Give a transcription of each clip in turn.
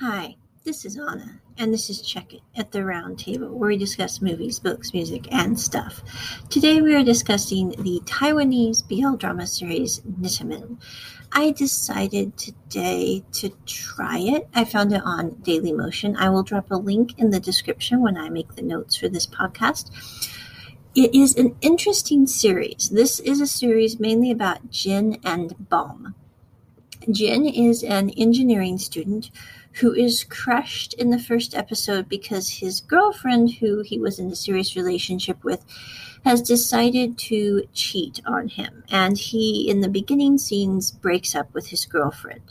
Hi, this is Anna, and this is Check It at the Round Table, where we discuss movies, books, music, and stuff. Today we are discussing the Taiwanese BL drama series Nitiman. I decided today to try it. I found it on Daily Motion. I will drop a link in the description when I make the notes for this podcast. It is an interesting series. This is a series mainly about Jin and Bomb. Jin is an engineering student who is crushed in the first episode because his girlfriend, who he was in a serious relationship with, has decided to cheat on him. And he, in the beginning scenes, breaks up with his girlfriend.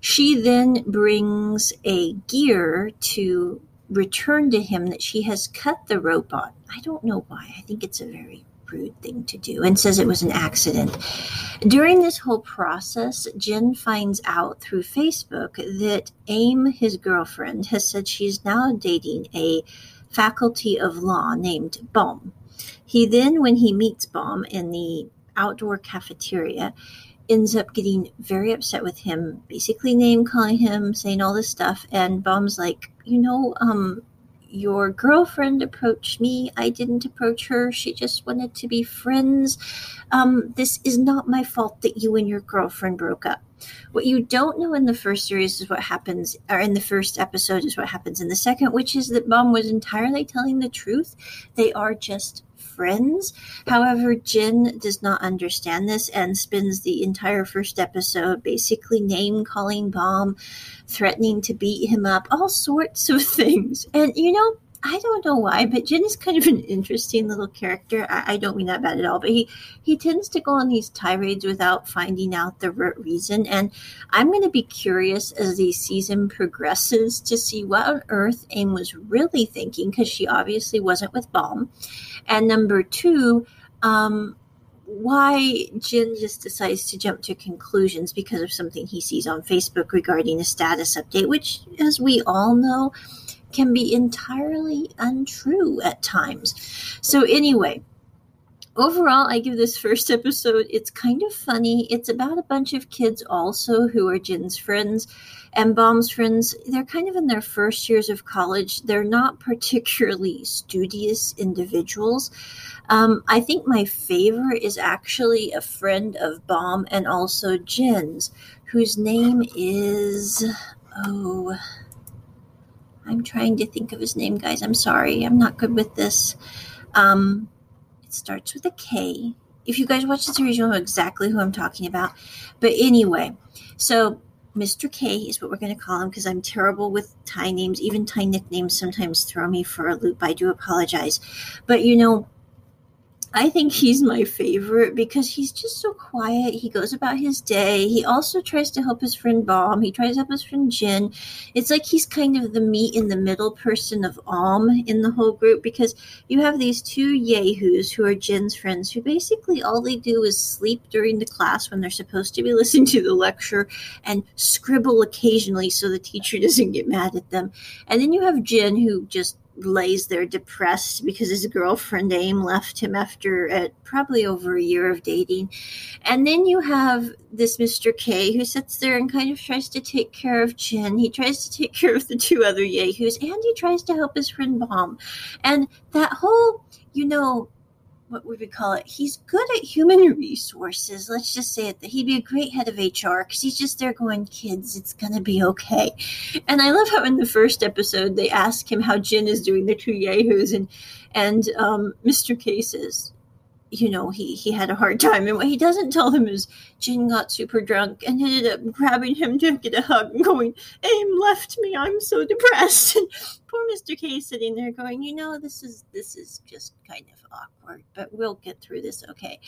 She then brings a gear to return to him that she has cut the rope on. I don't know why. I think it's a very rude thing to do and says it was an accident. During this whole process, Jin finds out through Facebook that Aim, his girlfriend, has said she's now dating a faculty of law named Bomb. He then, when he meets Bomb in the outdoor cafeteria, ends up getting very upset with him, basically name calling him, saying all this stuff. And Bomb's like, you know, um, your girlfriend approached me. I didn't approach her. She just wanted to be friends. Um, this is not my fault that you and your girlfriend broke up. What you don't know in the first series is what happens, or in the first episode is what happens in the second, which is that Bomb was entirely telling the truth. They are just friends. However, Jin does not understand this and spends the entire first episode basically name calling Bomb, threatening to beat him up, all sorts of things. And you know, I don't know why, but Jin is kind of an interesting little character. I, I, don't mean that bad at all, but he he tends to go on these tirades without finding out the reason. And I'm going to be curious as the season progresses to see what on earth Aim was really thinking, because she obviously wasn't with Bomb. And number two, um, why Jin just decides to jump to conclusions because of something he sees on Facebook regarding a status update, which, as we all know, can be entirely untrue at times. So, anyway, overall, I give this first episode, it's kind of funny. It's about a bunch of kids also who are Jin's friends and Bomb's friends. They're kind of in their first years of college. They're not particularly studious individuals. Um, I think my favorite is actually a friend of Bomb and also Jin's, whose name is. Oh, I'm trying to think of his name, guys. I'm sorry. I'm not good with this. Um, it starts with a K. If you guys watch the series, you'll know exactly who I'm talking about. But anyway, so Mr. K is what we're going to call him because I'm terrible with Thai names. Even Thai nicknames sometimes throw me for a loop. I do apologize. But you know, I think he's my favorite because he's just so quiet. He goes about his day. He also tries to help his friend Bomb. He tries to help his friend Jin. It's like he's kind of the meet in the middle person of Alm in the whole group because you have these two yahoos who are Jin's friends who basically all they do is sleep during the class when they're supposed to be listening to the lecture and scribble occasionally so the teacher doesn't get mad at them. And then you have Jin who just lays there depressed because his girlfriend Aim left him after uh, probably over a year of dating. And then you have this Mr. K who sits there and kind of tries to take care of Jin. He tries to take care of the two other Yahoos and he tries to help his friend Bomb. And that whole, you know, what would we call it? He's good at human resources. Let's just say it. That he'd be a great head of HR because he's just there going, "Kids, it's gonna be okay." And I love how in the first episode they ask him how Jin is doing, the two yahoos, and and um, Mr. Says, you know, he, he had a hard time. And what he doesn't tell them is Jin got super drunk and ended up grabbing him to get a hug and going, Aim left me. I'm so depressed. And poor Mr. K sitting there going, you know, this is this is just kind of awkward, but we'll get through this okay.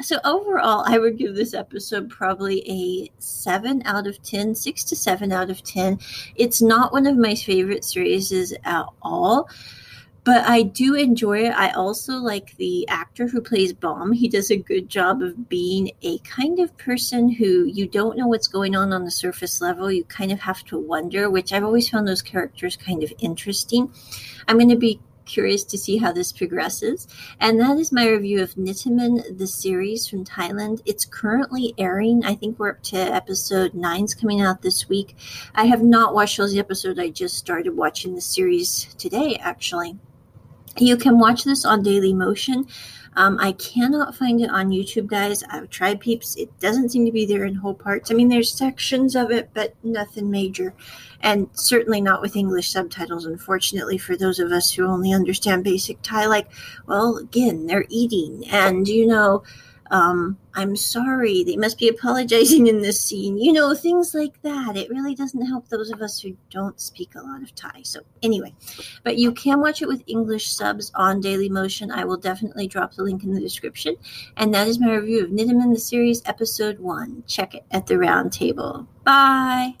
So overall, I would give this episode probably a seven out of ten, six to seven out of ten. It's not one of my favorite series at all but I do enjoy it. I also like the actor who plays Bomb. He does a good job of being a kind of person who you don't know what's going on on the surface level. You kind of have to wonder, which I've always found those characters kind of interesting. I'm going to be curious to see how this progresses. And that is my review of Nitiman, the series from Thailand. It's currently airing. I think we're up to episode nine's coming out this week. I have not watched those episodes. I just started watching the series today, actually. You can watch this on Daily Motion. Um, I cannot find it on YouTube, guys. I've tried peeps. It doesn't seem to be there in whole parts. I mean, there's sections of it, but nothing major. And certainly not with English subtitles, unfortunately, for those of us who only understand basic Thai. Like, well, again, they're eating. And, you know, um, I'm sorry, they must be apologizing in this scene. You know, things like that. It really doesn't help those of us who don't speak a lot of Thai. So, anyway, but you can watch it with English subs on Daily Motion. I will definitely drop the link in the description. And that is my review of Nitiman, the series, episode one. Check it at the round table. Bye.